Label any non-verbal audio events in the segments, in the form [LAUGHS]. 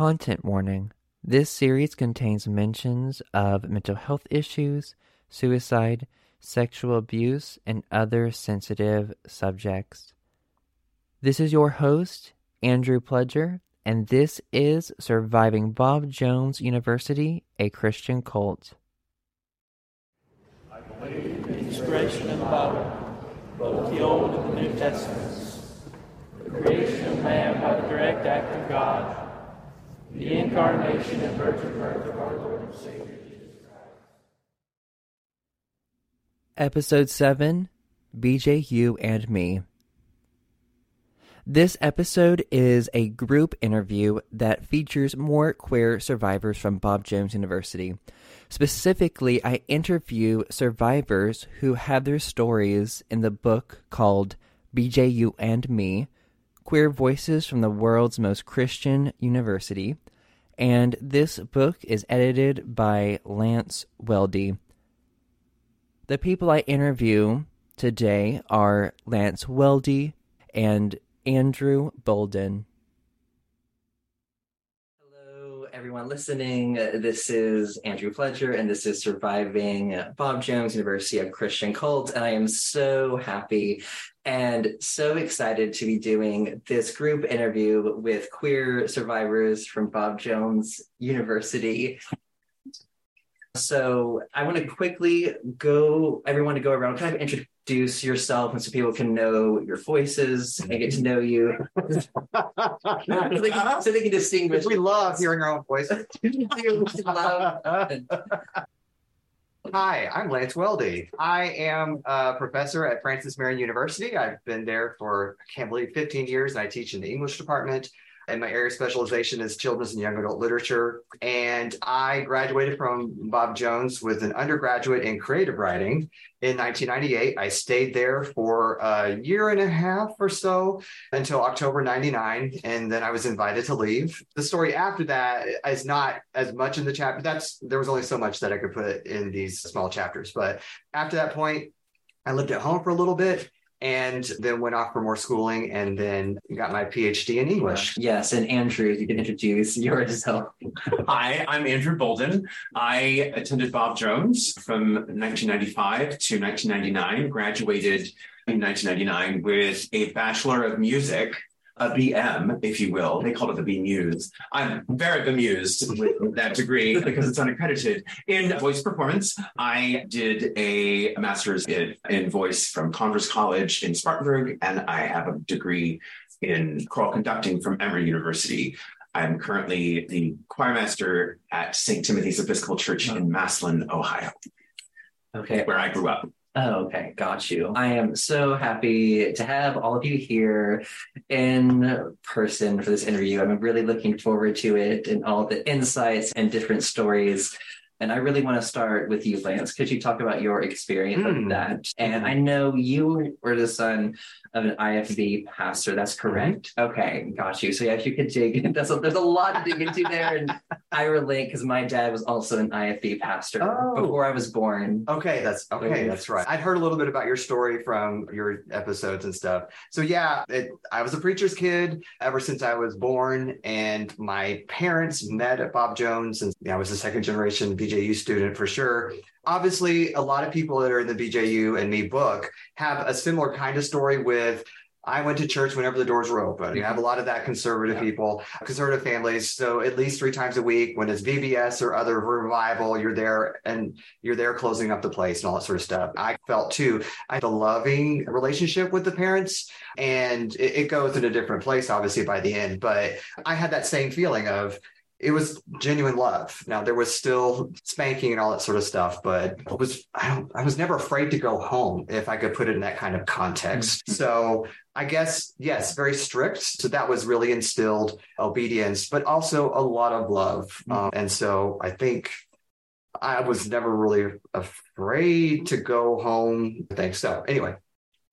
Content warning this series contains mentions of mental health issues, suicide, sexual abuse, and other sensitive subjects. This is your host, Andrew Pledger, and this is Surviving Bob Jones University, a Christian cult. I believe in the inspiration of the Bible, both the Old and the New Testaments, the creation of man by the direct act of God, the incarnation and virgin birth of our Lord and Savior Jesus Christ. Episode 7 BJU and Me. This episode is a group interview that features more queer survivors from Bob Jones University. Specifically, I interview survivors who have their stories in the book called BJU and Me Queer Voices from the World's Most Christian University. And this book is edited by Lance Weldy. The people I interview today are Lance Weldy and Andrew Bolden. Hello, everyone listening. Uh, this is Andrew Pledger, and this is Surviving Bob Jones University of Christian Cult. And I am so happy and so excited to be doing this group interview with queer survivors from Bob Jones University. So I want to quickly go, everyone to go around, kind of introduce yourself and so people can know your voices and get to know you. [LAUGHS] so, they can, so they can distinguish. We love hearing our own voices. [LAUGHS] Hi, I'm Lance Weldy. I am a professor at Francis Marion University. I've been there for, I can't believe, 15 years. And I teach in the English department. And my area of specialization is children's and young adult literature. And I graduated from Bob Jones with an undergraduate in creative writing in 1998. I stayed there for a year and a half or so until October 99. And then I was invited to leave. The story after that is not as much in the chapter. That's there was only so much that I could put in these small chapters. But after that point, I lived at home for a little bit and then went off for more schooling and then got my PhD in English. Yes, and Andrew, you can introduce yourself. Hi, I'm Andrew Bolden. I attended Bob Jones from 1995 to 1999, graduated in 1999 with a Bachelor of Music a BM, if you will. They call it the B Muse. I'm very bemused with that degree [LAUGHS] because it's unaccredited. In voice performance, I did a master's in, in voice from Converse College in Spartanburg, and I have a degree in choral conducting from Emory University. I'm currently the choir master at St. Timothy's Episcopal Church in Massillon, Ohio. Okay. Where I grew up. Oh, okay. Got you. I am so happy to have all of you here in person for this interview. I'm really looking forward to it and all the insights and different stories. And I really want to start with you, Lance. Could you talk about your experience mm. of that? And I know you were the son of an IFB pastor. That's correct. Mm-hmm. Okay, got you. So yeah, if you could dig, [LAUGHS] that's a, there's a lot to dig into there, and I relate because my dad was also an IFB pastor oh. before I was born. Okay, that's okay. That's right. I'd heard a little bit about your story from your episodes and stuff. So yeah, it, I was a preacher's kid ever since I was born, and my parents met at Bob Jones, and I was a second generation BJU student for sure obviously a lot of people that are in the BJU and me book have a similar kind of story with I went to church whenever the doors were open. You have a lot of that conservative yeah. people, conservative families. So at least three times a week, when it's VBS or other revival, you're there and you're there closing up the place and all that sort of stuff. I felt too, I had a loving relationship with the parents and it, it goes in a different place, obviously by the end, but I had that same feeling of, it was genuine love. Now there was still spanking and all that sort of stuff, but it was I don't I was never afraid to go home if I could put it in that kind of context. Mm-hmm. So I guess yes, very strict. So that was really instilled obedience, but also a lot of love. Mm-hmm. Um, and so I think I was never really afraid to go home. I think so. Anyway,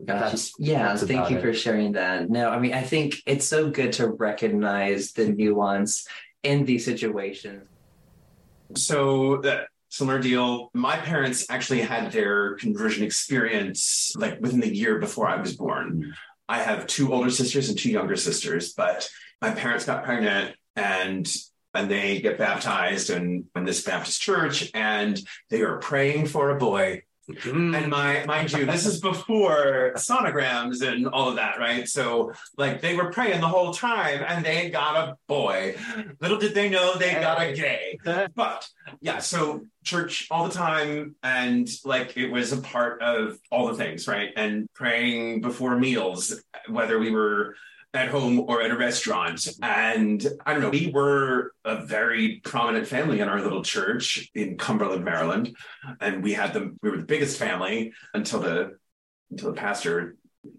Gotcha. yeah, that's thank you it. for sharing that. No, I mean, I think it's so good to recognize the nuance in these situations? So that similar deal. My parents actually had their conversion experience like within the year before I was born. Mm-hmm. I have two older sisters and two younger sisters, but my parents got pregnant and and they get baptized in, in this Baptist church and they are praying for a boy. And mm-hmm. my mind you, this is before sonograms and all of that, right? So like they were praying the whole time and they got a boy. Little did they know they got a gay. But yeah, so church all the time and like it was a part of all the things, right? And praying before meals, whether we were at home or at a restaurant. And I don't know, we were a very prominent family in our little church in Cumberland, Maryland. And we had them, we were the biggest family until the until the pastor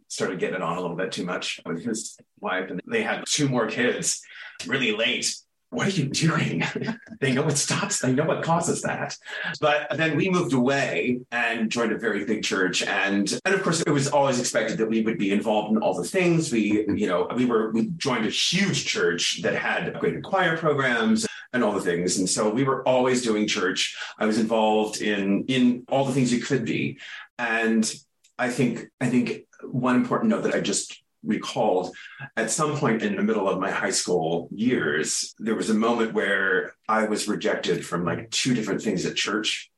started getting it on a little bit too much with his wife. And they had two more kids really late what are you doing? [LAUGHS] they know what stops, they know what causes that. But then we moved away and joined a very big church. And and of course it was always expected that we would be involved in all the things. We, you know, we were we joined a huge church that had upgraded choir programs and all the things. And so we were always doing church. I was involved in in all the things you could be. And I think I think one important note that I just recalled at some point in the middle of my high school years, there was a moment where I was rejected from like two different things at church.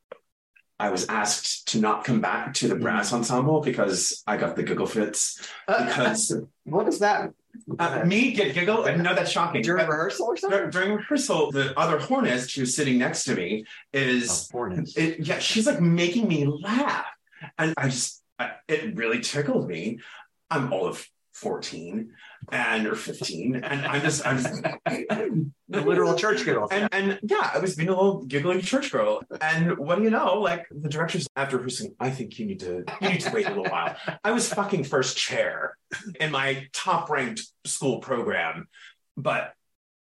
I was asked to not come back to the brass mm. ensemble because I got the giggle fits. Uh, uh, because what is that? uh, me get giggle, know that's shocking. During But rehearsal or something? during rehearsal, the other hornist who's sitting next to me is Oh, hornets. it, yeah, she's like making me laugh. And I just, I, it really tickled me. I'm all of 14 and or 15. And I'm just, I'm just, [LAUGHS] The literal church girl. and, and yeah, I was being a little giggling church girl. And what do you know? Like the directors after rehearsing, I think you need to, you need to wait a little while. I was fucking first chair in my top ranked school program. But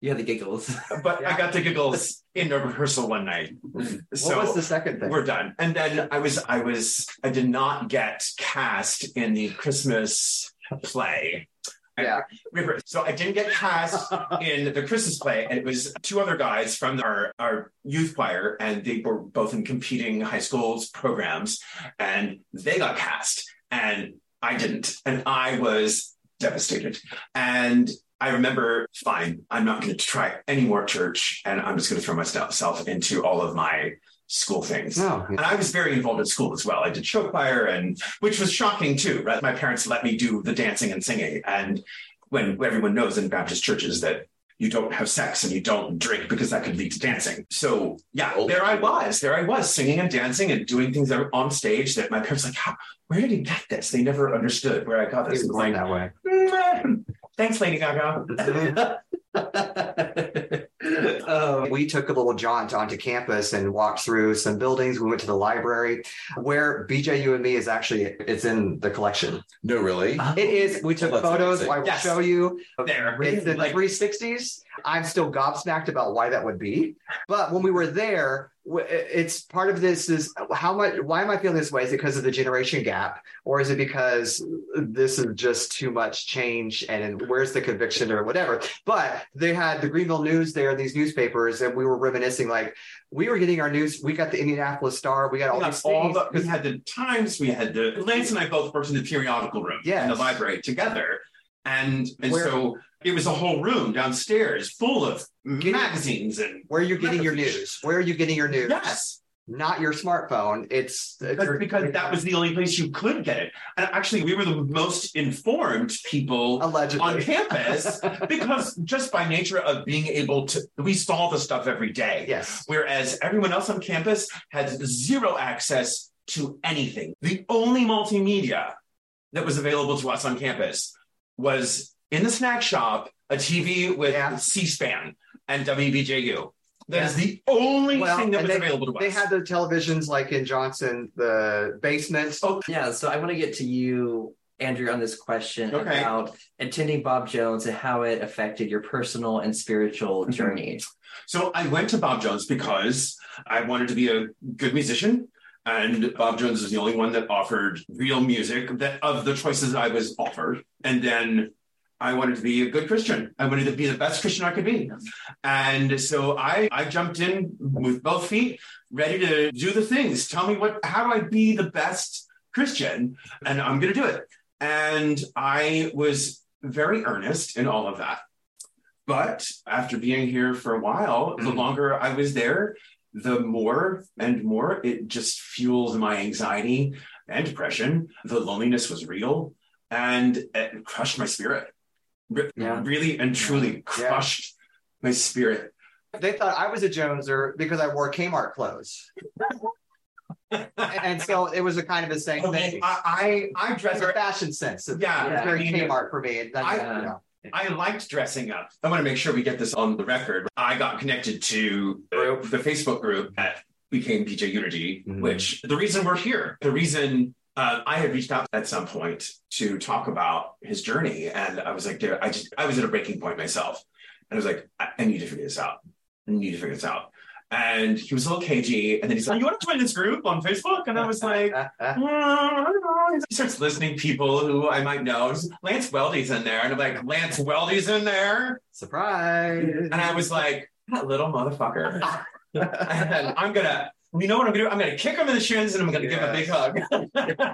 yeah the giggles. but I got the giggles in a rehearsal one night. what So was the second thing? we're done. And then I was, I was, I did not get cast in the Christmas play. Yeah. So I didn't get cast [LAUGHS] in the Christmas play, and it was two other guys from our, our youth choir, and they were both in competing high schools programs, and they got cast, and I didn't. And I was devastated. And I remember, fine, I'm not going to try any more church, and I'm just going to throw myself into all of my school things. No. And I was very involved in school as well. I did show choir, and which was shocking too. Right, my parents let me do the dancing and singing, and when everyone knows in Baptist churches that you don't have sex and you don't drink because that could lead to dancing. So yeah, there I was, there I was singing and dancing and doing things that on stage that my parents like, where did you get this? They never understood where I got this. He It was was going like, that way. "Mm, thanks, Lady Gaga. [LAUGHS] [LAUGHS] [LAUGHS] oh, we took a little jaunt onto campus and walked through some buildings. We went to the library where BJU and me is actually it's in the collection. No, really? It is. We took that's photos. I will Yes. show you. There. It's in the Like- 360s. I'm still gobsmacked about why that would be. But when we were there, it's part of this is how much, why am I feeling this way? Is it because of the generation gap? Or is it because this is just too much change and where's the conviction or whatever? But they had the Greenville News there, these newspapers, and we were reminiscing like we were getting our news. We got the Indianapolis Star. We got all We, these all things. the, we had the Times, we had the Lance and I both worked in the periodical room in the library together. And and Where- so it was a whole room downstairs full of Getting- magazines and where are you getting your news? Where are you getting your news? yes. Not your smartphone. It's That's because that was the only place you could get it. And actually we were the most informed people allegedly on campus [LAUGHS] because just by nature of being able to we saw the stuff every day. Yes. Whereas everyone else on campus had zero access to anything. The only multimedia that was available to us on campus was in the snack shop, a TV with Yeah. C SPAN and WBJU. That is Yeah. the only Well, thing that was they- available to us. They had the televisions like in Johnson, the basement. Oh, yeah. So I want to get to you, Andrew, on this question Okay. about attending Bob Jones and how it affected your personal and spiritual Mhm. journey. So I went to Bob Jones because I wanted to be a good musician. And Bob Jones is the only one that offered real music that of the choices I was offered. And then I wanted to be a good Christian. I wanted to be the best Christian I could be. And so I, I jumped in with both feet, ready to do the things. Tell me what, how do I be the best Christian? And I'm going to do it. And I was very earnest in all of that. but after being here for a while, the Mhm. longer I was there, the more and more it just fueled my anxiety and depression. The loneliness was real and it crushed my spirit. Re- Yeah. Really and truly crushed my spirit. They thought I was a Joneser because I wore Kmart clothes. and, so it was a kind of a same thing. I, I, I dress a fashion sense. It's Yeah, it's very I mean, Kmart for me. That's, I- you know. I liked dressing up. I want to make sure we get this on the record. I got connected to the Facebook group that became BJUnity, Mhm. which the reason we're here, the reason uh, I had reached out at some point to talk about his journey, and I was like, dude, I just I was at a breaking point myself, and I was like, I, I need to figure this out. I need to figure this out. And he was a little cagey, and then he's like, "You want to join this group on Facebook?" And I was like, "Mm, [LAUGHS] I don't know. He starts listening to people who I might know. Lance Weldy's in there, and I'm like, Lance Weldy's in there, surprise. and I was like, that little motherfucker. [LAUGHS] and I'm gonna, you know what I'm gonna do? I'm gonna kick him in the shins, and I'm gonna give him a big hug.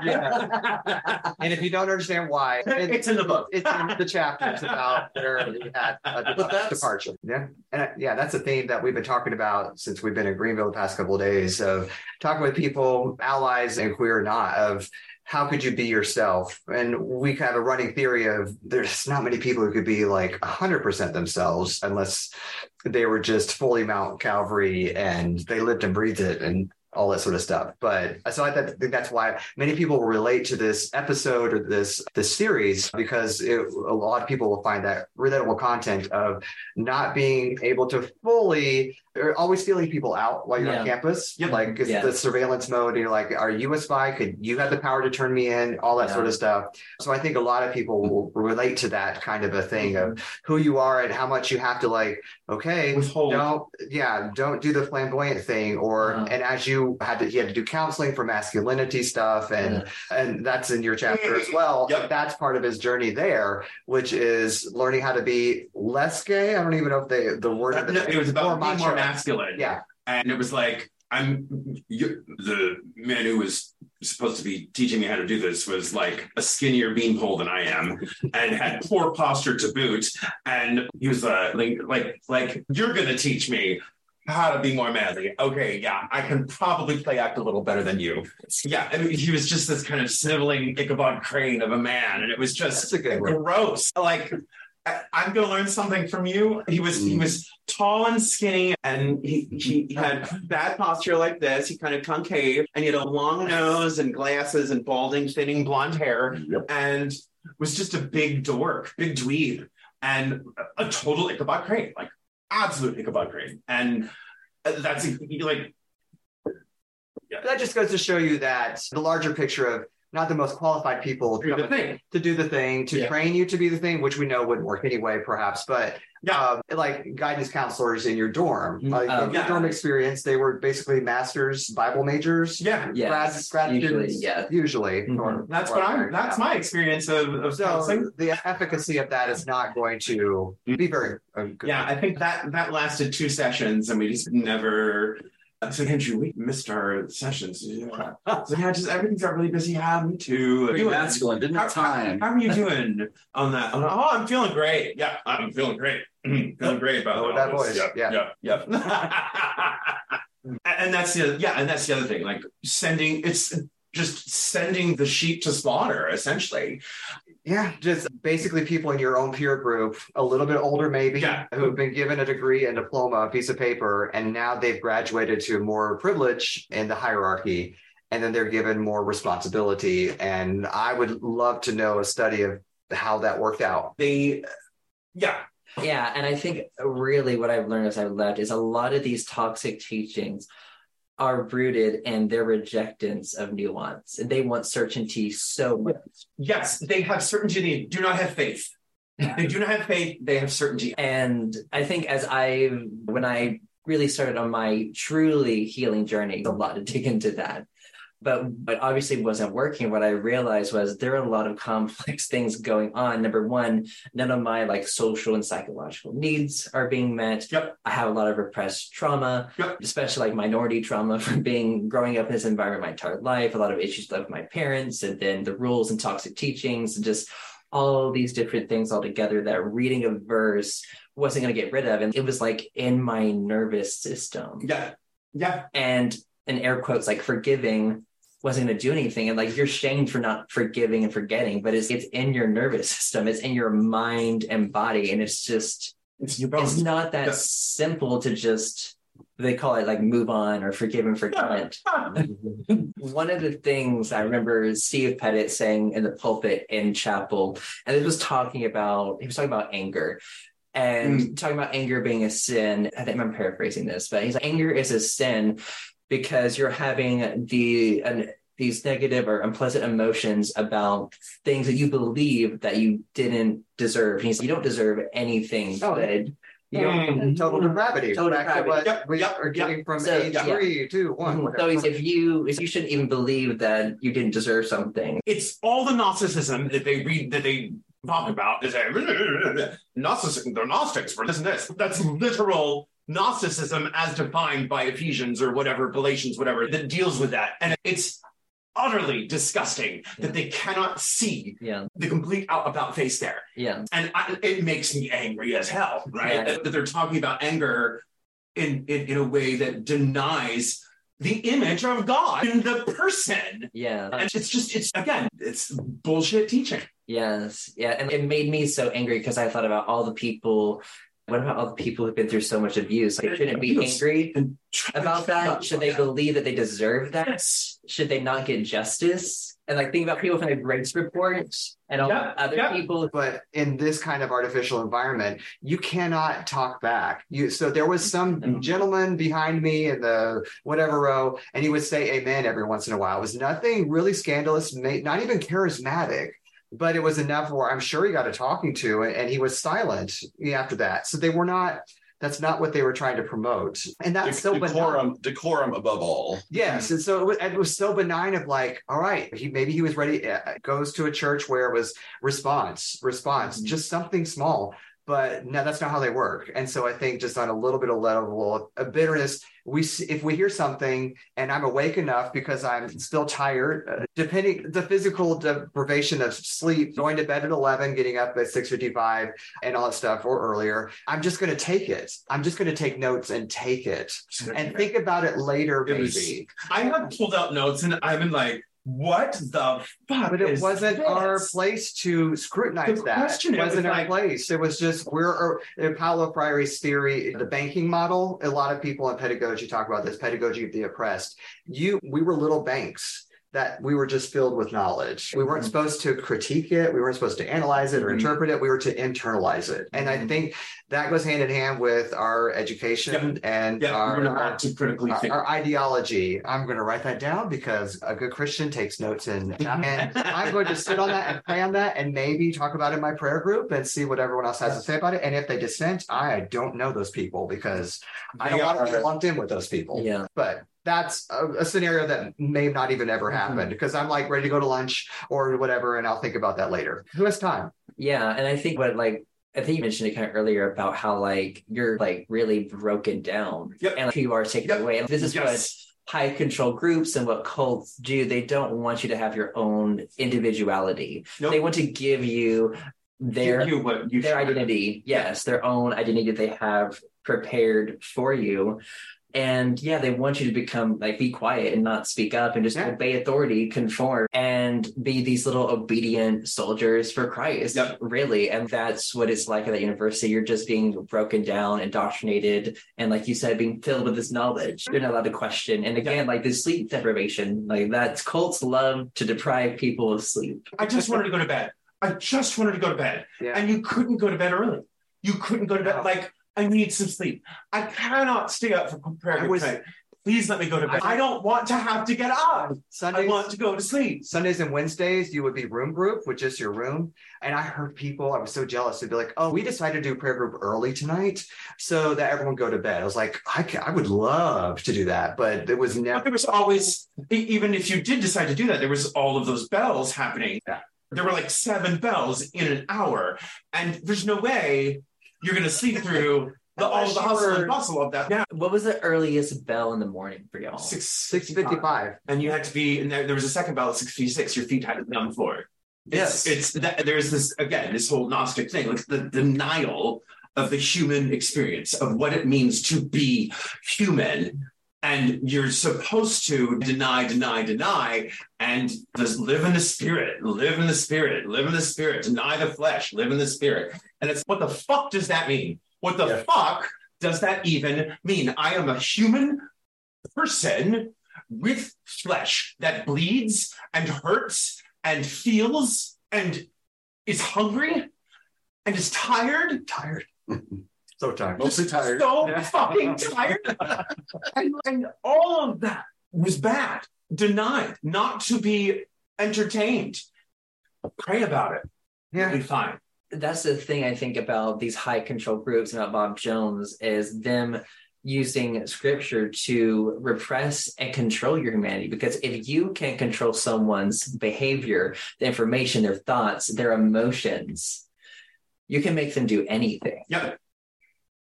Yeah. and if you don't understand why, it- [LAUGHS] it's in the book. it's in the chapters about he a departure. Yeah. And uh, yeah, that's a theme that we've been talking about since we've been in Greenville the past couple of days of talking with people, allies and queer or not, of how could you be yourself? And we have a running theory of there's not many people who could be like 100% themselves unless they were just fully Mount Calvary and they lived and breathed it and all that sort of stuff. But so I think that's why many people will relate to this episode or this this series because it, a lot of people will find that relatable content of not being able to fully or always feeling people out while you're on campus. Yep. Like it's Yeah. the surveillance mode. And you're like, are you a spy? Could you have the power to turn me in? All that Yeah. sort of stuff. So I think a lot of people will relate to that kind of a thing of who you are and how much you have to like, okay, Withhold. don't yeah, don't do the flamboyant thing. Or Uh-huh. and as you had to you had to do counseling for masculinity stuff and and that's in your chapter as well. Yep. That's part of his journey there, which is learning how to be less gay. I don't even know if they the word Uh, no, it was about being more macho. Masculine. Yeah. And it was like, I'm you, the man who was supposed to be teaching me how to do this was like a skinnier beanpole than I am and had poor posture to boot. And he was uh, like, like, like, you're going to teach me how to be more manly. Okay. Yeah. I can probably play act a little better than you. Yeah. I mean, he was just this kind of sniveling Ichabod Crane of a man. And it was just a good one. gross. Like, I'm going to learn something from you. He was he mm. was tall and skinny, and he he had bad posture like this. He kind of concave, and he had a long nose and glasses and balding, thinning blonde hair, and was just a big dork, big dweeb, and a total Ichabod Crane, like absolute Ichabod Crane. And uh, that's like That just goes to show you that the larger picture of not the most qualified people do the thing. to do the thing, to Yeah. train you to be the thing, which we know wouldn't work anyway, perhaps. But Yeah. um, like guidance counselors in your dorm, Mhm. like Oh. in your Yeah. dorm experience, they were basically masters, Bible majors, Yeah, Yes, grad, grad usually, students, yeah. usually. Mhm. or- that's or- what I'm. That's yeah. my experience of, of So counseling. the efficacy of that is not going to be very uh, good. Yeah, I think that that lasted two sessions, and we just never. I said, Andrew, we missed our sessions. Yeah. So yeah, just everything's got really busy. Yeah, me too. Pretty Doing- masculine, didn't How, have time. how are you doing on that? I'm like, oh, I'm feeling great. Yeah, I'm feeling great. [CLEARS THROAT] feeling great about Oh, that this. voice. Yep, Yeah. yep, yep. [LAUGHS] and that's the yeah, and that's the other thing. Like sending, it's just sending the sheep to slaughter, essentially. Yeah, just basically people in your own peer group, a little bit older maybe, Yeah. who have been given a degree and diploma, a piece of paper, and now they've graduated to more privilege in the hierarchy, and then they're given more responsibility. And I would love to know a study of how that worked out. They, yeah, Yeah, and I think really what I've learned as I've left is a lot of these toxic teachings are rooted in their rejectance of nuance. And they want certainty so much. yes, they have certainty. They do not have faith. They do not have faith. They have certainty. And I think as I, when I really started on my truly healing journey, a lot to dig into that. But but obviously wasn't working. What I realized was there are a lot of complex [LAUGHS] things going on. Number one, none of my like social and psychological needs are being met. Yep. I have a lot of repressed trauma, Yep. especially like minority trauma from being growing up in this environment my entire life, a lot of issues with my parents, and then the rules and toxic teachings, and just all these different things all together that reading a verse wasn't going to get rid of. And it was like in my nervous system. Yeah. Yeah. And in air quotes, like forgiving wasn't going to do anything. And like you're shamed for not forgiving and forgetting, but it's, it's in your nervous system, it's in your mind and body. And it's just, It's your it's not that Yeah. simple to just, they call it like move on or forgive and forget. [LAUGHS] One of the things I remember Steve Pettit saying in the pulpit in chapel, and it was talking about, he was talking about anger and mm. talking about anger being a sin. I think I'm paraphrasing this, but he's like, anger is a sin because you're having the, an, these negative or unpleasant emotions about things that you believe that you didn't deserve. He's like, you don't deserve anything Oh. good. You don't, mm-hmm. And total depravity. Total Back to depravity. what Yep, we yep, are getting from So, age yeah. three, two, one. Mm-hmm. so whatever. he's, if you if you shouldn't even believe that you didn't deserve something. it's all the Gnosticism that they read that they talk about is a Gnosticism, they're Gnostics for this and this. That's literal Gnosticism as defined by Ephesians or whatever, Galatians, whatever, that deals with that. And it's utterly disgusting that they cannot see Yeah, the complete out about face there. yeah, And I, it makes me angry as hell, right? Yeah. That, that they're talking about anger in, in, in a way that denies the image of God in the person. yeah. And it's just, it's again, it's bullshit teaching. Yes, yeah, and it made me so angry because I thought about all the people. What about all the people who've been through so much abuse? Like, shouldn't be angry about that. Should they believe that they deserve that? Yes. Should they not get justice? And like think about people from the Grace Report and all Yeah, other yeah. people. but in this kind of artificial environment, you cannot talk back. You so there was some gentleman behind me in the whatever row, and he would say amen every once in a while. It was nothing really scandalous, not even charismatic. But it was enough where I'm sure he got a talking to, and he was silent after that. So they were not. That's not what they were trying to promote, and that's so benign. decorum, decorum above all. Yes, and so it was, it was so benign of like, all right, he maybe he was ready. Uh, goes to a church where it was response, response, Mhm. just something small. But no, that's not how they work. And so I think just on a little bit of level of bitterness, we if we hear something and I'm awake enough because I'm still tired, uh, depending the physical deprivation of sleep, going to bed at 11, getting up at 6:55, and all that stuff or earlier, I'm just going to take it. I'm just going to take notes and take it and think about it later, It was- maybe. I have pulled out notes and I've been like, what the fuck? But it wasn't this? our place to scrutinize The that. question, It it wasn't was our like- place. It was just we're uh, Paulo Freire's theory, the banking model. A lot of people in pedagogy talk about this pedagogy of the oppressed. You, we were little banks that we were just filled with knowledge. We weren't Mhm. supposed to critique it. We weren't supposed to analyze it or interpret it. We were to internalize it. And I Mhm. think that goes hand in hand with our education and Yeah, our, we're not to critically our, think. our ideology. I'm going to write that down because a good Christian takes notes and, [LAUGHS] and I'm going to sit on that and pray on that and maybe talk about it in my prayer group and see what everyone else has to say about it. And if they dissent, I don't know those people because I don't want to be lumped in with those people. Yeah, But that's a, a scenario that may not even ever mm-hmm. happen because I'm like ready to go to lunch or whatever, and I'll think about that later. Who has time? yeah, and I think what like. I think you mentioned it kind of earlier about how like you're like really broken down Yep. and like, who you are taken Yep. away. And this is what high control groups and what cults do. They don't want you to have your own individuality. Nope. They want to give you their Give you their identity. Yes, their own identity that they have prepared for you. And yeah, they want you to become like be quiet and not speak up and just Yeah. obey authority, conform, and be these little obedient soldiers for Christ. Yep. Really. And that's what it's like at that university. You're just being broken down, indoctrinated, and like you said, being filled with this knowledge. You're not allowed to question. And again, like the sleep deprivation, like that's cults love to deprive people of sleep. I just wanted to go to bed. I just wanted to go to bed. Yeah. And you couldn't go to bed early. You couldn't go to bed. Like, I need some sleep. I cannot stay up for prayer was- tonight. Please let me go to bed. I- I, don't want to have to get up. I want to go to sleep. Sundays and Wednesdays, you would be room group with just your room. And I heard people, I was so jealous. They'd be like, oh, we decided to do prayer group early tonight so that everyone go to bed. I was like, I, ca- I would love to do that, but it was But never. there was always, even if you did decide to do that, there was all of those bells happening. Yeah. There were like seven bells in an hour. And there's no way you're going to sleep [LAUGHS] through the, all the hustle were- and bustle of that. Yeah. What was the earliest bell in the morning for y'all? Six, 655. and you had to be and there, there was a second bell at 656 your feet had to be on the floor Yes. it's, it's that there's this again this whole gnostic thing like the denial of the human experience, of what it means to be human. And you're supposed to deny, deny, deny, and just live in the spirit, live in the spirit, live in the spirit, deny the flesh, live in the spirit. And it's what the fuck does that mean? What the Yeah. fuck does that even mean? I am a human person with flesh that bleeds and hurts and feels and is hungry and is tired, tired, [LAUGHS] So tired. Mostly tired. so Yeah. fucking [LAUGHS] tired. and, and all of that was bad, denied, not to be entertained. Pray about it. You'll Yeah. be fine. that's the thing I think about these high control groups and about Bob Jones is them using scripture to repress and control your humanity. Because if you can control someone's behavior, the information, their thoughts, their emotions, you can make them do anything. Yep.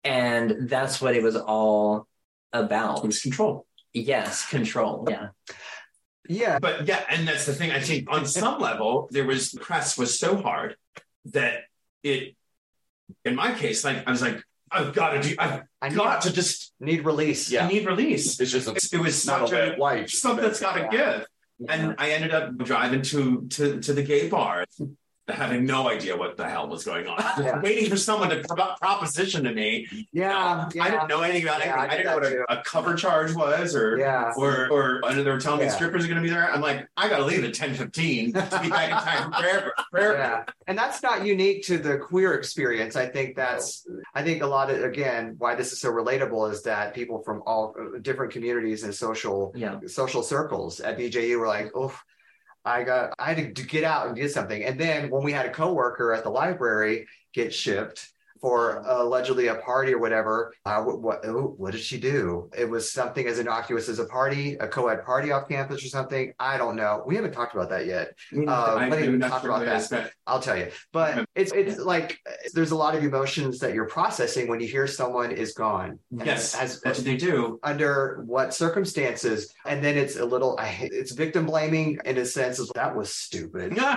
And that's what it was all about. It was control. Yes, control. Yeah. Yeah. But yeah, and that's the thing. I think on some level, there was press was so hard that it, in my case, like I was like, I've got to do, I've I need, got to just, need release. Yeah. I need release. It's just a, It was not such a way a life. something that's got to give. And I ended up driving to to to the gay bar, having no idea what the hell was going on, Yeah. [LAUGHS] waiting for someone to pro- proposition to me. Yeah. yeah. I didn't know anything about Yeah, anything. I I, did didn't know what a, a cover charge was, or Yeah. or or they were telling me strippers are going to be there. I'm like, I got to leave at ten fifteen to be back in time for prayer. [LAUGHS] prayer. yeah and that's not unique to the queer experience i think that's i think a lot of again why this is so relatable is that people from all uh, different communities and social Yeah. social circles at bju were like oh i got i had to get out and get something. And then when we had a coworker at the library get shipped for allegedly a party or whatever. Uh, what what, oh, what did she do? It was something as innocuous as a party, a co-ed party off campus or something. I don't know. We haven't talked about that yet. Uh, I let me do talk not about about that. that. I'll tell you. But it's it's like there's a lot of emotions that you're processing when you hear someone is gone. And Yes, has, that's what they do. under what circumstances, and then it's a little. I it's victim blaming in a sense. Of, that was stupid. [LAUGHS]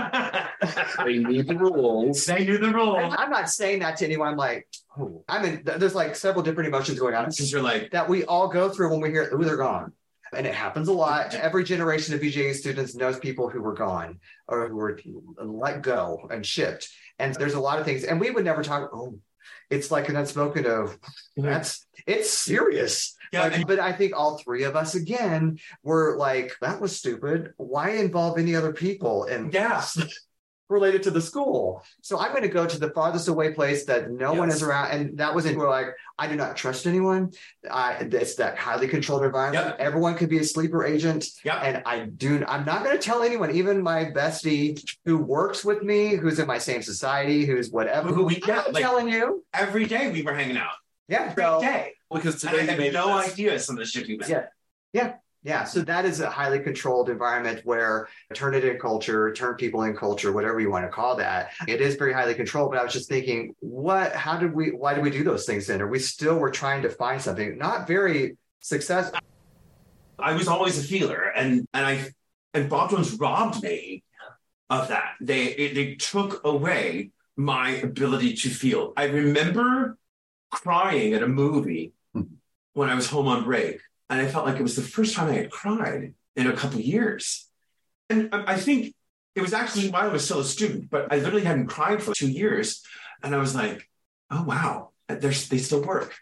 They need the rules. they knew the rules. I'm not saying that to anyone. I'm like, oh, I mean, th- there's like several different emotions going on Because you're like, that we all go through when we hear, oh, they're gone. And it happens a lot. Every generation of BJU students knows people who were gone or who were let go and shipped. And there's a lot of things. And we would never talk, oh, it's like an unspoken of that's it's serious. yeah, Like, but I think all three of us again were like, that was stupid. Why involve any other people? And yeah. Related to the school. So I'm going to go to the farthest away place that no one is around. And that was in where like, I do not trust anyone. I, it's that highly controlled environment. Yep. Everyone could be a sleeper agent. Yep. And I do, I'm not going to tell anyone, even my bestie who works with me, who's in my same society, who's whatever, Who we I'm not like- telling you. Every day we were hanging out. Yeah. Every So, day. Because And I today you had made no this. idea some of the shit we met. Yeah. yeah. Yeah, so that is a highly controlled environment where turn it in culture, turn people in culture, whatever you want to call that. It is very highly controlled. But I was just thinking, what, how did we, why did we do those things then? Are we still, we're trying to find something not very successful. I was always a feeler, and and I and Bob Jones robbed me of that. They it, they took away my ability to feel. I remember crying at a movie hmm. when I was home on break, and I felt like it was the first time I had cried in a couple years. And I think it was actually while I was still a student, but I literally hadn't cried for two years, and I was like, oh wow, they still work.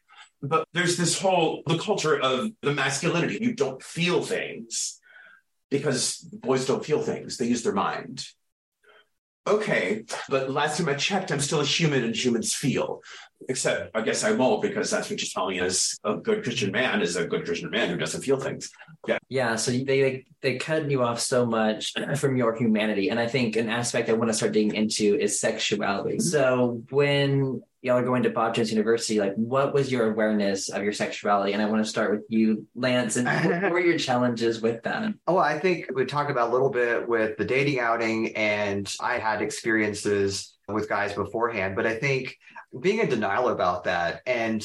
But there's this whole the culture of the masculinity. You don't feel things because boys don't feel things. They use their mind. Okay, but last time I checked, I'm still a human and humans feel. Except I guess I won't because that's what you're telling as a good Christian man is a good Christian man who doesn't feel things. Yeah, so they they they cut you off so much [CLEARS THROAT] from your humanity, and I think an aspect I want to start digging into is sexuality. So when y'all are going to Bob Jones University, like what was your awareness of your sexuality? And I want to start with you, Lance, and what were your [LAUGHS] challenges with that? Oh, I think we talked about a little bit with the dating outing, and I had experiences with guys beforehand, but I think being in denial about that, and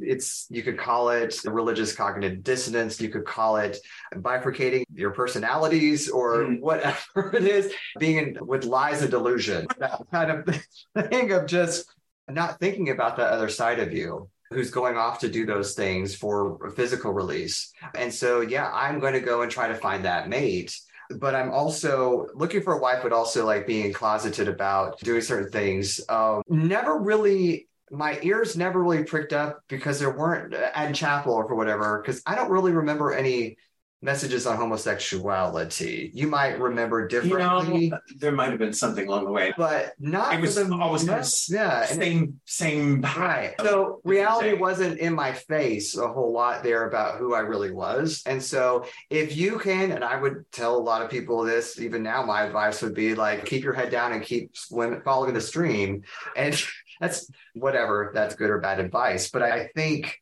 it's you could call it religious cognitive dissonance, you could call it bifurcating your personalities, or Mm. whatever [LAUGHS] it is, being in, with lies and delusion, that kind of [LAUGHS] thing of just not thinking about that other side of you who's going off to do those things for physical release. And so, yeah, I'm going to go and try to find that mate. But I'm also looking for a wife, but also like being closeted about doing certain things. Um, never really my ears never really pricked up because there weren't at chapel or for whatever because i don't really remember any messages on homosexuality. You might remember differently. You know, there might have been something along the way, but not. It was the, always kind of yeah, same same right. So reality wasn't in my face a whole lot there about who I really was, and so if you can, and I would tell a lot of people this even now, my advice would be like keep your head down and keep swimming, following the stream, and [LAUGHS] that's whatever that's good or bad advice. But I think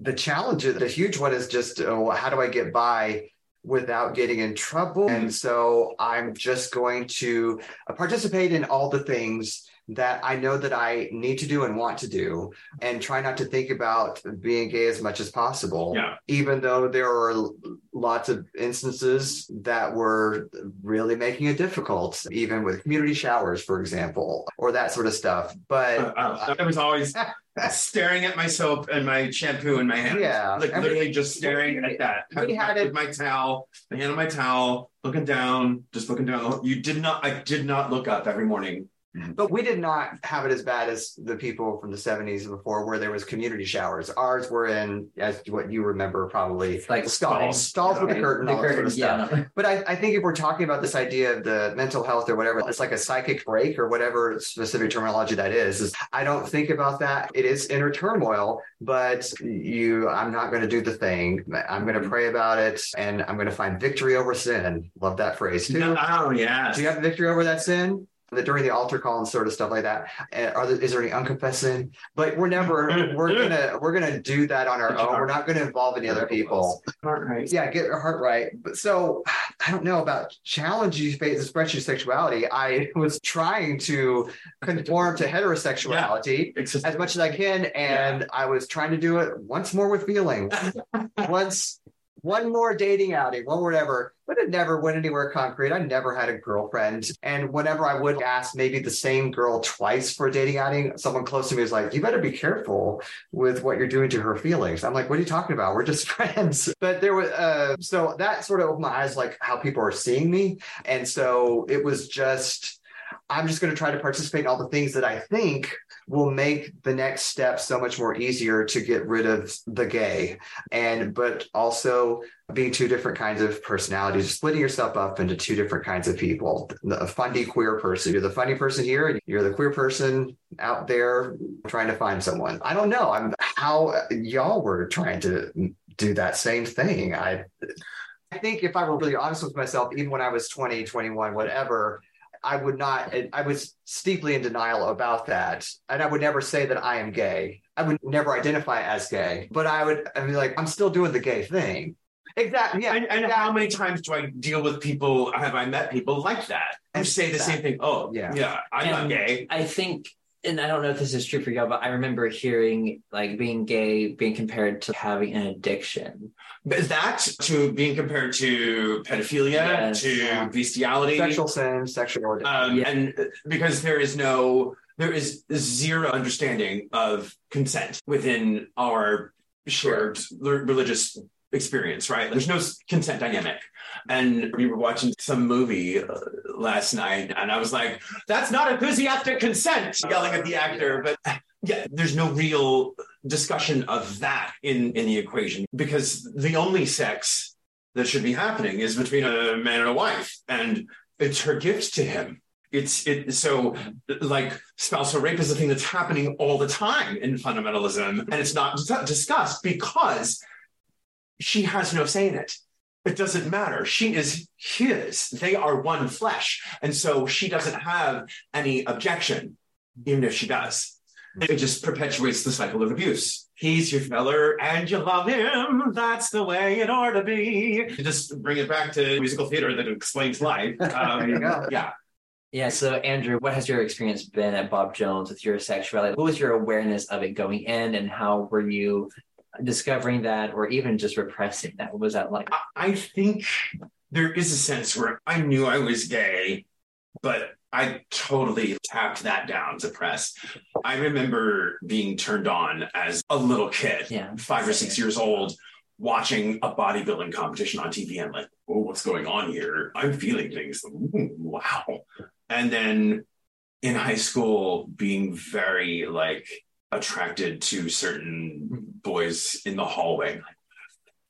the challenge, the huge one is just oh, how do I get by without getting in trouble? And so I'm just going to participate in all the things that I know that I need to do and want to do, and try not to think about being gay as much as possible. Yeah. Even though there are lots of instances that were really making it difficult, even with community showers, for example, or that sort of stuff. But uh, uh, I was always [LAUGHS] staring at my soap and my shampoo in my hand. Yeah. Like literally just staring at that. We had it with my towel, the hand on my towel, looking down, just looking down. You did not, I did not look up every morning Mm-hmm. But we did not have it as bad as the people from the 70s and before, where there was community showers. Ours were in, as what you remember, probably like stalls, stalls with the curtain, the all curtain, sort of stuff. Yeah. [LAUGHS] But I, I, think if we're talking about this idea of the mental health or whatever, it's like a psychic break or whatever specific terminology that is. is I don't think about that. It is inner turmoil, but you, I'm not going to do the thing. I'm going to mm-hmm. pray about it, and I'm going to find victory over sin. Love that phrase too. Oh yeah. Do you have victory over that sin? During the altar call and sort of stuff like that. Eh, are there, is there any unconfessing? But we're never we're gonna we're gonna do that on our own. We're not gonna involve any other people. Heart right. Yeah, get your heart right. But so I don't know about challenging express your sexuality. I was trying to conform to heterosexuality yeah. as much as I can, and yeah. I was trying to do it once more with feeling. [LAUGHS] once one more dating outing, one whatever, but it never went anywhere concrete. I never had a girlfriend. And whenever I would ask maybe the same girl twice for a dating outing, someone close to me was like, you better be careful with what you're doing to her feelings. I'm like, what are you talking about? We're just [LAUGHS] friends. But there was, uh, so that sort of opened my eyes, like how people are seeing me. And so it was just, I'm just going to try to participate in all the things that I think will make the next step so much more easier to get rid of the gay and but also being two different kinds of personalities splitting yourself up into two different kinds of people. The funny queer person you're the funny person here and you're the queer person out there trying to find someone. I don't know. I'm how y'all were trying to do that same thing. I I think if I were really honest with myself, even when I was 20, 21, whatever, I would not, I was steeply in denial about that. And I would never say that I am gay. I would never identify as gay, but I would, I mean, like, I'm still doing the gay thing. Exactly. Yeah. And, and exactly. how many times do I deal with people? Have I met people like that who say the same thing? Oh, yeah, yeah, I'm and not gay. I think and I don't know if this is true for y'all, but I remember hearing like being gay being compared to having an addiction. Is that to being compared to pedophilia, yes, to yeah. bestiality, sexual sin, sexual um, yeah. and because there is no, there is zero understanding of consent within our shared religious experience, right? There's no consent dynamic. And we were watching some movie uh, last night, and I was like, that's not enthusiastic consent, yelling at the actor. But yeah, there's no real discussion of that in, in the equation because the only sex that should be happening is between a man and a wife. And it's her gift to him. It's it so like spousal rape is a thing that's happening all the time in fundamentalism, and it's not discussed because she has no say in it. It doesn't matter. She is his. They are one flesh. And so she doesn't have any objection, even if she does. It just perpetuates the cycle of abuse. He's your feller and you love him. That's the way it ought to be. Just bring it back to musical theater that explains life. [LAUGHS] Um, yeah. Yeah. So, Andrew, what has your experience been at Bob Jones with your sexuality? What was your awareness of it going in, and how were you discovering that or even just repressing that? What was that like? I think there is a sense where I knew I was gay, but I totally tapped that down to press. I remember being turned on as a little kid, Yeah. five or six years old, watching a bodybuilding competition on TV and like, oh, what's going on here? I'm feeling things. Ooh, wow. And then in high school, being very like attracted to certain mm-hmm. boys in the hallway.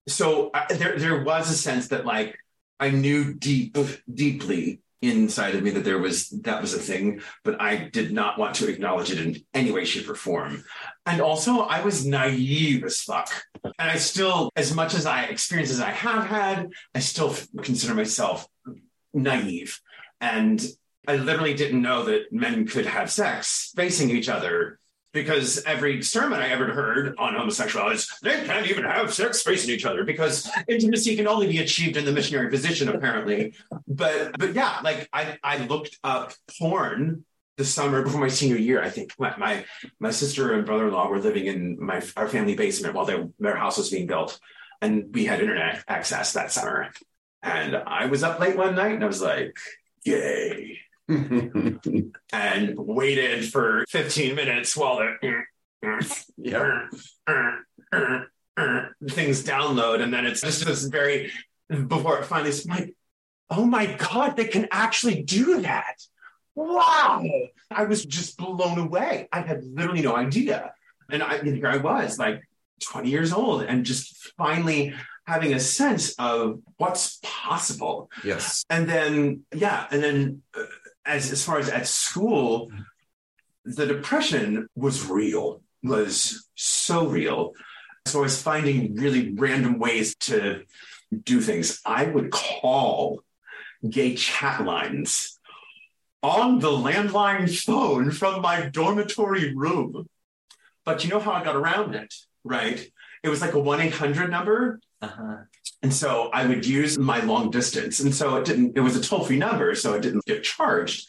So I, there, there was a sense that like I knew deep, deeply inside of me that there was that was a thing, but I did not want to acknowledge it in any way, shape, or form. And also, I was naive as fuck. And I still, as much as I experience as I have had, I still consider myself naive. And I literally didn't know that men could have sex facing each other because every sermon I ever heard on homosexuality is they can't even have sex facing each other because intimacy can only be achieved in the missionary position, apparently. But but yeah, like I, I looked up porn the summer before my senior year. I think my my, my sister and brother-in-law were living in my our family basement while their their house was being built. And we had internet access that summer. And I was up late one night and I was like, yay [LAUGHS] and waited for 15 minutes while the Yeah. [LAUGHS] things download. And then it's just this very, before it finally, it's like, oh my God, they can actually do that. Wow. I was just blown away. I had literally no idea. And I, here I was, like 20 years old, and just finally having a sense of what's possible. Yes. And then, yeah, and then uh, as as far as at school, the depression was real, was so real. So I was finding really random ways to do things. I would call gay chat lines on the landline phone from my dormitory room. But you know how I got around it, right? It was like a 1 800 number. Uh-huh. And so I would use my long distance. And so it didn't, it was a toll free number. So it didn't get charged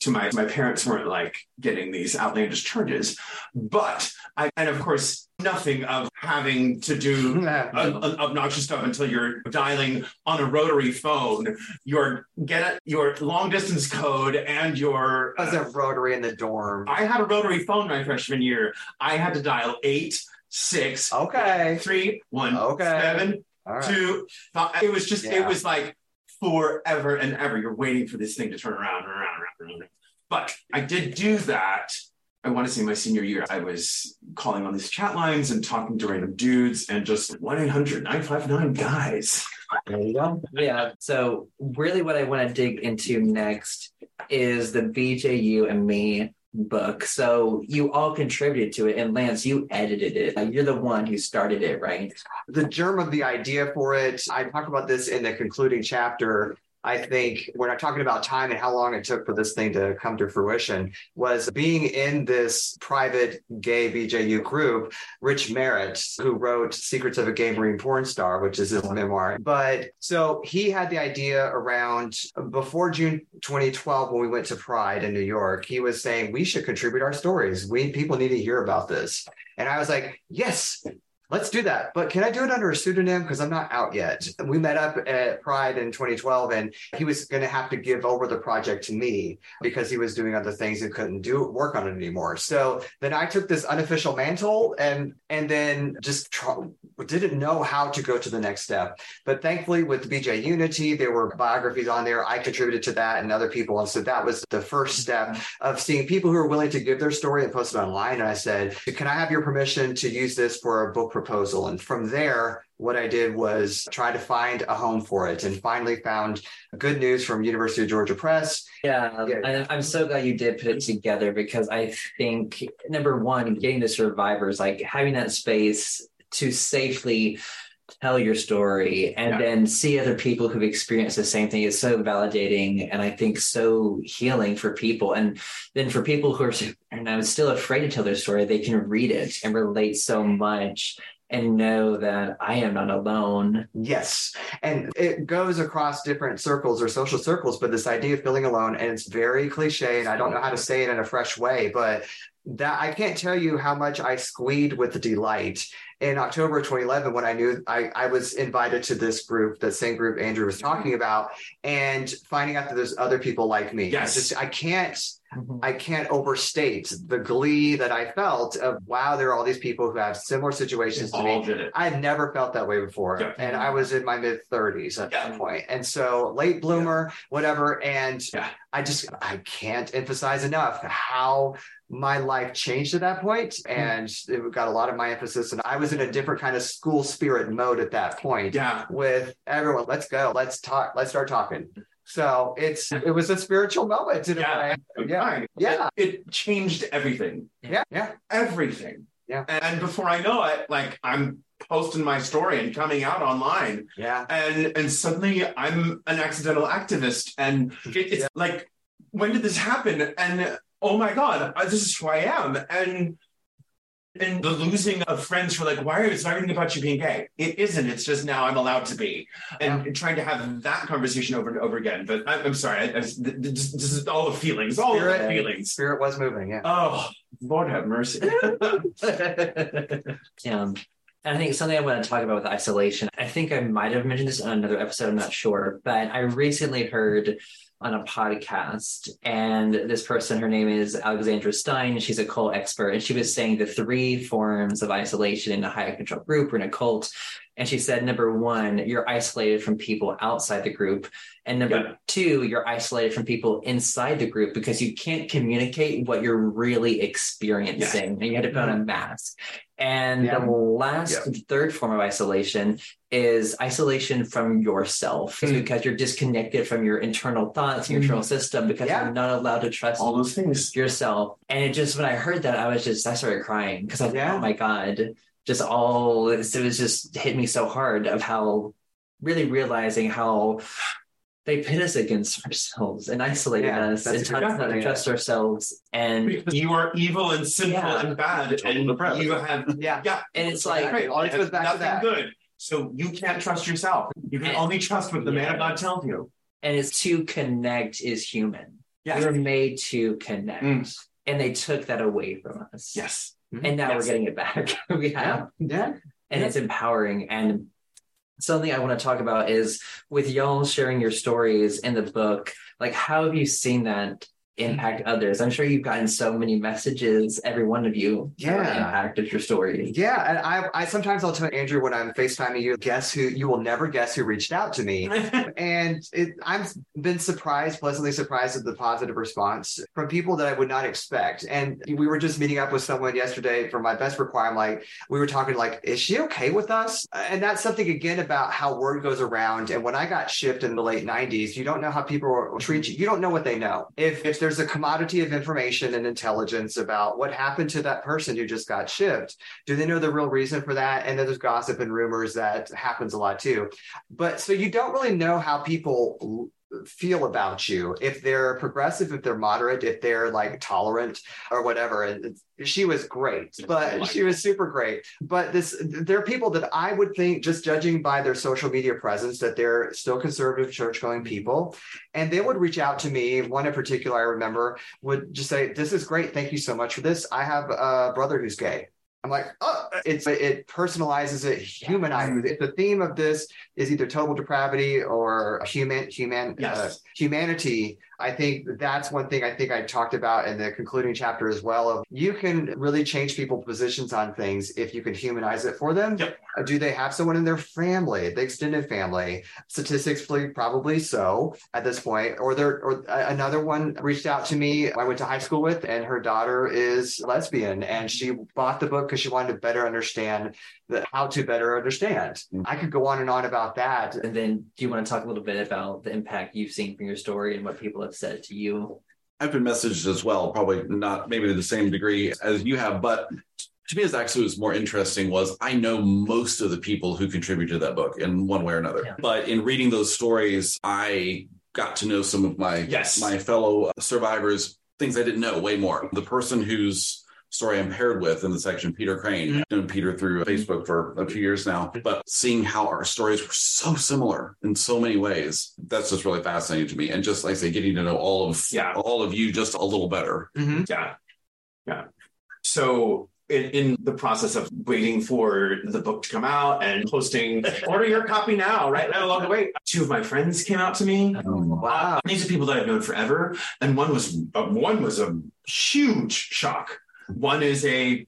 to my, my parents weren't like getting these outlandish charges. But I, and of course, nothing of having to do [LAUGHS] uh, uh, obnoxious stuff until you're dialing on a rotary phone, your get it, your long distance code and your. I was a rotary in the dorm. I had a rotary phone my freshman year. I had to dial eight, six, Okay. three, one, Okay. seven, right. two, five. Uh, it was just, it was like forever and ever. You're waiting for this thing to turn around and around and around. But I did do that. I want to say my senior year, I was calling on these chat lines and talking to random dudes and just 1 800 959 guys. There you go. Yeah. So really what I want to dig into next is the BJU and me book. So you all contributed to it and Lance, you edited it. You're the one who started it, right? the germ of the idea for it. I talk about this in the concluding chapter. I think when I'm talking about time and how long it took for this thing to come to fruition was being in this private gay BJU group, Rich Merritt, who wrote Secrets of a Gay Marine Porn Star, which is his memoir. But so he had the idea around before June 2012 when we went to Pride in New York. He was saying we should contribute our stories. We people need to hear about this. And I was like, yes, Let's do that. But can I do it under a pseudonym? Because I'm not out yet. We met up at Pride in 2012 and he was going to have to give over the project to me because he was doing other things and couldn't do work on it anymore. So then I took this unofficial mantle and and then just try, didn't know how to go to the next step. But thankfully with BJUnity, there were biographies on there. I contributed to that and other people. And so that was the first step of seeing people who are willing to give their story and post it online. And I said, can I have your permission to use this for a book proposal? And from there, what I did was try to find a home for it and finally found good news from University of Georgia Press. Yeah, Yeah. and I'm so glad you did put it together because I think number one, getting the survivors, like having that space to safely tell your story and Yeah. then see other people who've experienced the same thing is so validating and I think so healing for people. And then for people who are and I'm still afraid to tell their story, they can read it and relate so much and know that I am not alone. Yes. And it goes across different circles or social circles, but this idea of feeling alone, and it's very cliche, and I don't know how to say it in a fresh way, but that I can't tell you how much I squeed with delight in October 2011 when I knew I, I was invited to this group, the same group Andrew was talking about, and finding out that there's other people like me. Yes. I just I can't I can't overstate the glee that I felt of wow, there are all these people who have similar situations to me. I had never felt that way before. Yeah. And I was in my mid 30s at Yeah. that point. And so late bloomer, whatever. And Yeah. I just, I can't emphasize enough how my life changed at that point hmm. and it got a lot of my emphasis and i was in a different kind of school spirit mode at that point Yeah. with everyone let's go let's talk let's start talking so it's it was a spiritual moment in a Yeah. way Yeah. Yeah. It, it changed everything. yeah yeah Everything. Yeah. And before I know it, like I'm posting my story and coming out online. yeah and and suddenly I'm an accidental activist, and [LAUGHS] it, it's like, when did this happen? And oh my god, this is who I am, and and the losing of friends who are like, why is everything about you being gay? It isn't. It's just now I'm allowed to be, and trying to have that conversation over and over again. But I'm, I'm sorry, I, I, this, this is all the feelings, all of the feelings. spirit was moving yeah Oh, Lord have mercy. [LAUGHS] yeah. Um, and I think something I want to talk about with isolation, I think I might have mentioned this on another episode, I'm not sure, but I recently heard on a podcast, and this person, her name is Alexandra Stein, she's a cult expert, and she was saying the three forms of isolation in a high control group or in a cult. And she said, number one, you're isolated from people outside the group. And number Yeah. two, you're isolated from people inside the group because you can't communicate what you're really experiencing. And you had to put on a mm-hmm. mask. And Yeah. the last third form of isolation is isolation from yourself Mm. because you're disconnected from your internal thoughts, your internal system, because Yeah. you're not allowed to trust all those things. yourself. And it just when I heard that, I was just I started crying because I was like, Yeah. oh my god, just all it was just hit me so hard of how really realizing how they pit us against ourselves and isolated Yeah, us and a taught us not to trust ourselves. And Because you are evil and sinful Yeah. and bad, Total and depravity. you have yeah yeah. and it's like Right. It always goes back to nothing that. good. So you can't trust yourself. You can And- only trust what the man of God tells you. and it's to connect is human. Yes. We're made to connect. Mm. And they took that away from us. Yes. And now Yes. we're getting it back. [LAUGHS] we have. yeah and it's empowering and something i want to talk about is with y'all sharing your stories in the book like how have you seen that Mm-hmm. impact others i'm sure you've gotten so many messages every one of you Yeah. about the impact your story Yeah, and I, I sometimes I'll tell Andrew when I'm FaceTiming you, guess who you will never guess who reached out to me. [LAUGHS] and it, I've been surprised, pleasantly surprised at the positive response from people that I would not expect. And we were just meeting up with someone yesterday for my best require. I'm like, we were talking like, is she okay with us? And that's something again about how word goes around. And when I got shipped in the late 90s, you don't know how people treat mm-hmm. you. You don't know what they know. If if there's a commodity of information and intelligence about what happened to that person who just got shipped, do they know the real reason for that? And then there's gossip and rumors that happens a lot too. But so you don't really know how people feel about you. If they're progressive if they're moderate if they're like tolerant or whatever and she was great but she was super great. But this there are people that i would think just judging by their social media presence that they're still conservative church going people. And they would reach out to me. One in particular i remember would just say this is great. Thank you so much for this. I have a brother who's gay I'm like, oh, it's it personalizes it, humanizes it. The theme of this is either total depravity or human human Yes. uh, humanity. I think that's one thing I think I talked about in the concluding chapter as well. Of you can really change people's positions on things if you can humanize it for them. Yep. Uh, Do they have someone in their family, the extended family? Statistically, probably so at this point. Or there, or uh, another one reached out to me. I went to high school with, and her daughter is lesbian, and she bought the book because she wanted to better understand the, how to better understand. I could go on and on about that. and then do you want to talk a little bit about the impact you've seen from your story and what people have said to you I've been messaged as well, probably not maybe to the same degree as you have, but to me, as actually was more interesting was I know most of the people who contributed to that book in one way or another. Yeah. But in reading those stories, I got to know some of my Yes. my fellow survivors, things I didn't know way more. The person whose story I'm paired with in the section, Peter Crane. Mhm. I've known Peter through Facebook for a few years now, but seeing how our stories were so similar in so many ways, that's just really fascinating to me. And just like I say, getting to know all of Yeah. all of you just a little better. Mhm. Yeah. Yeah. So in, in the process of waiting for the book to come out and posting, order your copy now, right along the way. Two of my friends came out to me. Wow. These are people that I've known forever, and one was uh, one was a huge shock. One is a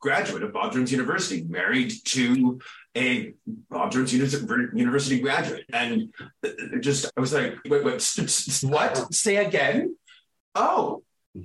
graduate of Bob Jones University, married to a Bob Jones University graduate, and uh, just I was like, wait, wait, what? Say again? Oh,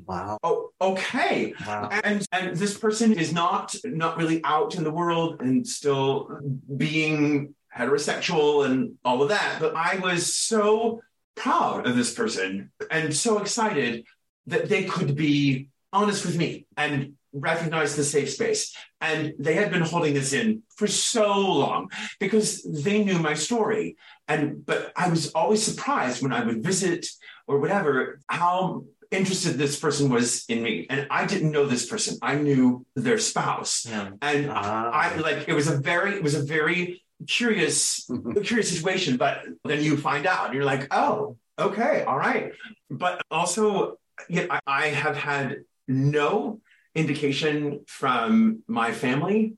Wow. oh, okay. Wow. And and this person is not not really out in the world and still being heterosexual and all of that. But I was so proud of this person and so excited that they could be honest with me and recognize the safe space. And they had been holding this in for so long because they knew my story. And but I was always surprised when I would visit or whatever how interested this person was in me. And I didn't know this person. I knew their spouse. Yeah. And Ah. I like it was a very it was a very curious curious situation. But then you find out and you're like, oh, okay, all right. But also, yeah, I, I have had no indication from my family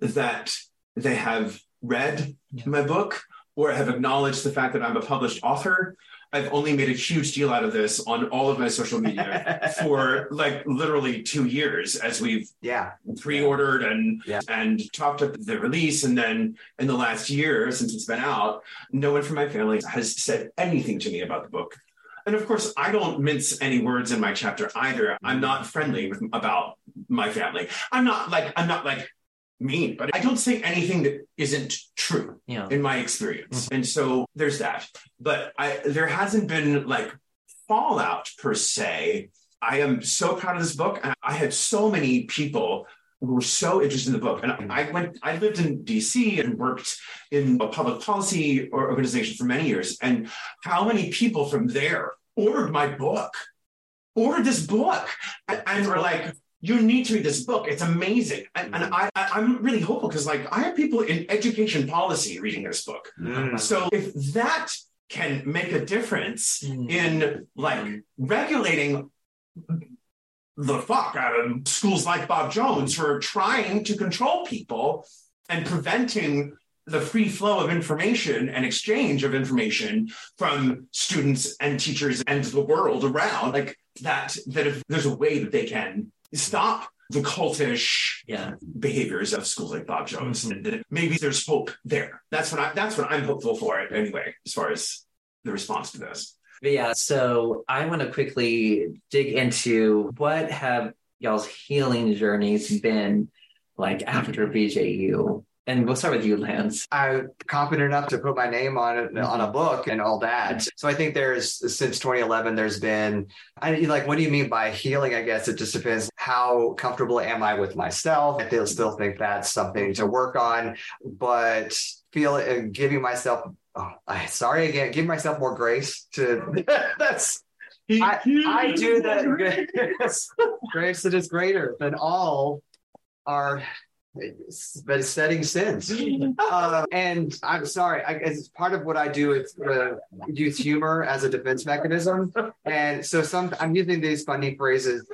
that they have read my book or have acknowledged the fact that I'm a published author. I've only made a huge deal out of this on all of my social media [LAUGHS] for like literally two years as we've yeah. pre-ordered and Yeah. and talked up the release and then in the last year since it's been out no one from my family has said anything to me about the book and of course i don't mince any words in my chapter either i'm not friendly with about my family i'm not like i'm not like mean but i don't say anything that isn't true Yeah. in my experience. Mm-hmm. And so there's that. But I there hasn't been like fallout per se. I am so proud of this book. I had so many people who were so interested in the book. And I went, I lived in DC and worked in a public policy organization for many years. And how many people from there ordered my book, ordered this book, and, and were like, you need to read this book. It's amazing. And, and I, I, I'm really hopeful because like I have people in education policy reading this book. Mm. So if that can make a difference Mm. in like regulating the fuck out of schools like Bob Jones who are trying to control people and preventing the free flow of information and exchange of information from students and teachers and the world around like that that if there's a way that they can stop the cultish Yeah. behaviors of schools like Bob Jones. Mhm. And that maybe there's hope there. That's what I that's what I'm hopeful for it anyway, as far as the response to this. But yeah, so I want to quickly dig into what have y'all's healing journeys been like after BJU? And we'll start with you, Lance. I'm confident enough to put my name on it on a book and all that. So I think there's since 2011, there's been I like what do you mean by healing? I guess it just depends how comfortable am I with myself. I still still think that's something to work on, but feel uh, giving myself. Oh, I sorry again. Give myself more grace to. [LAUGHS] that's I, I do that. [LAUGHS] grace that is greater than all our but setting sins. Uh, and I'm sorry, I, it's part of what I do. It's uh, use humor as a defense mechanism, and so some I'm using these funny phrases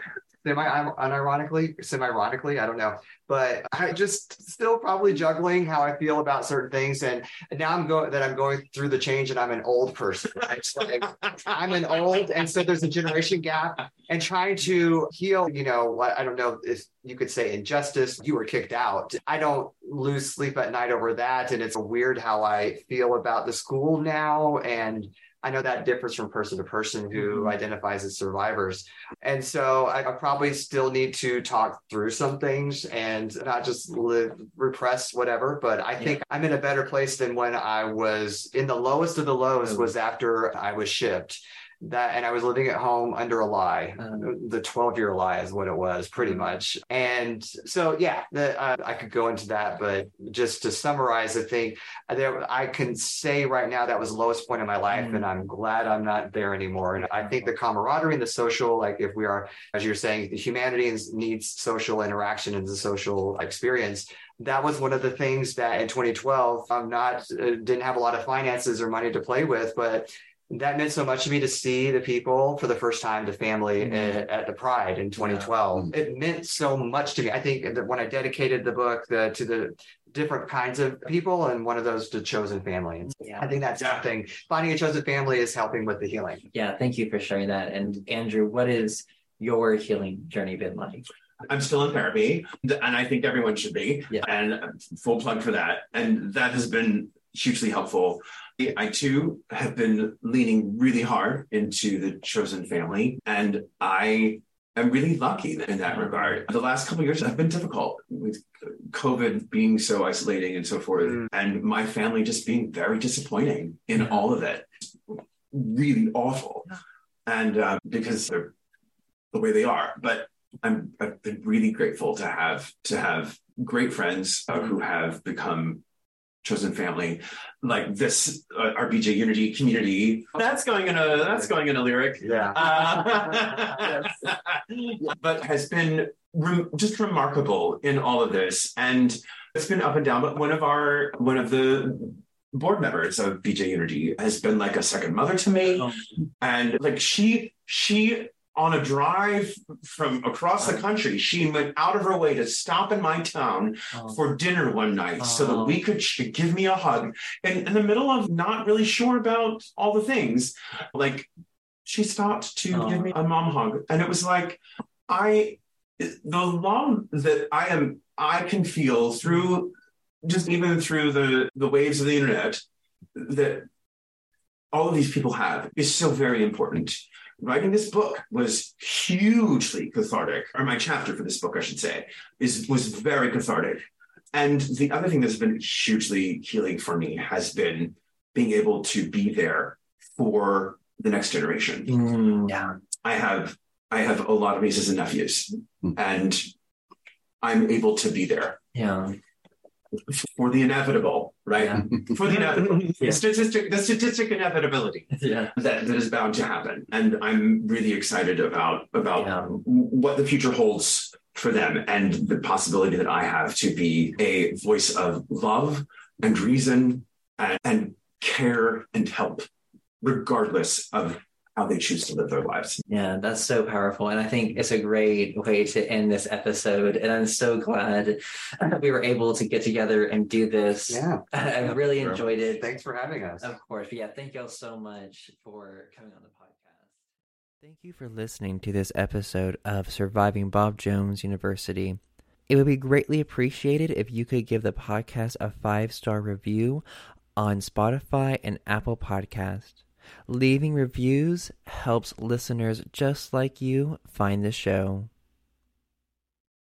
semi unironically, semi ironically. I don't know, but I just still probably juggling how I feel about certain things, and, now I'm going that I'm going through the change, and I'm an old person. It's like, I'm an old, and so there's a generation gap, and trying to heal. You know, I don't know if you could say injustice. You were kicked out. I don't lose sleep at night over that, and it's weird how I feel about the school now, and I know that differs from person to person who mm-hmm. identifies as survivors. And so I, I probably still need to talk through some things and not just live, repress whatever. But I think I'm in a better place than when I was in the lowest of the lows mm. was after I was shipped. That and I was living at home under a lie. Um, the 12 year lie is what it was, pretty much. And so, yeah, the, uh, I could go into that, but just to summarize, I think there I can say right now that was the lowest point in my life, Mm. and I'm glad I'm not there anymore. And I think the camaraderie and the social, like if we are, as you're saying, humanity is- needs social interaction and the social experience. That was one of the things that in 2012 I'm not uh, didn't have a lot of finances or money to play with, but that meant so much to me to see the people for the first time, the family Mhm. at, at the Pride in 2012. It meant so much to me. I think that when I dedicated the book the, to the different kinds of people, and one of those to chosen family. And I think that's Yeah. something. Finding a chosen family is helping with the healing. Yeah. Thank you for sharing that. And Andrew, what is your healing journey been like? I'm still in therapy, and I think everyone should be. Yeah. And full plug for that. And that has been hugely helpful. I too have been leaning really hard into the chosen family, and I am really lucky in that regard. The last couple of years have been difficult with COVID being so isolating and so forth, Mm. and my family just being very disappointing in Yeah. all of it. Really awful. And uh, because they're the way they are. But I'm I've been really grateful to have to have great friends uh, who have become chosen family like this uh, our BJUnity community. That's going in a that's going in a lyric. Yeah. Uh, [LAUGHS] but has been rem- just remarkable in all of this, and it's been up and down. But one of our one of the board members of BJUnity has been like a second mother to me, Oh. and like she she on a drive from across the country, she went out of her way to stop in my town Oh. for dinner one night so that Oh. we could she could give me a hug. And in the middle of not really sure about all the things, like she stopped to Oh. give me a mom hug. And it was like, I, the love that I am, I can feel through just even through the, the waves of the internet that all of these people have is so very important. Writing this book was hugely cathartic, or my chapter for this book, I should say, is was very cathartic. And the other thing that's been hugely healing for me has been being able to be there for the next generation. Mm, yeah. I have I have a lot of nieces and nephews, Hmm. and I'm able to be there Yeah. for the inevitable, right? Yeah. [LAUGHS] For the inevitable, [LAUGHS] Yeah. statistic, the statistic inevitability Yeah. that, that is bound to happen, and I'm really excited about about Yeah. what the future holds for them and the possibility that I have to be a voice of love and reason and, and care and help, regardless of how they choose to live their lives. Yeah, that's so powerful. And I think it's a great way to end this episode. And I'm so glad we were able to get together and do this. Yeah. [LAUGHS] I really Sure. enjoyed it. Thanks for having us. Of course. But yeah, thank y'all so much for coming on the podcast. Thank you for listening to this episode of Surviving Bob Jones University. It would be greatly appreciated if you could give the podcast a five star review on Spotify and Apple Podcast. Leaving reviews helps listeners just like you find the show.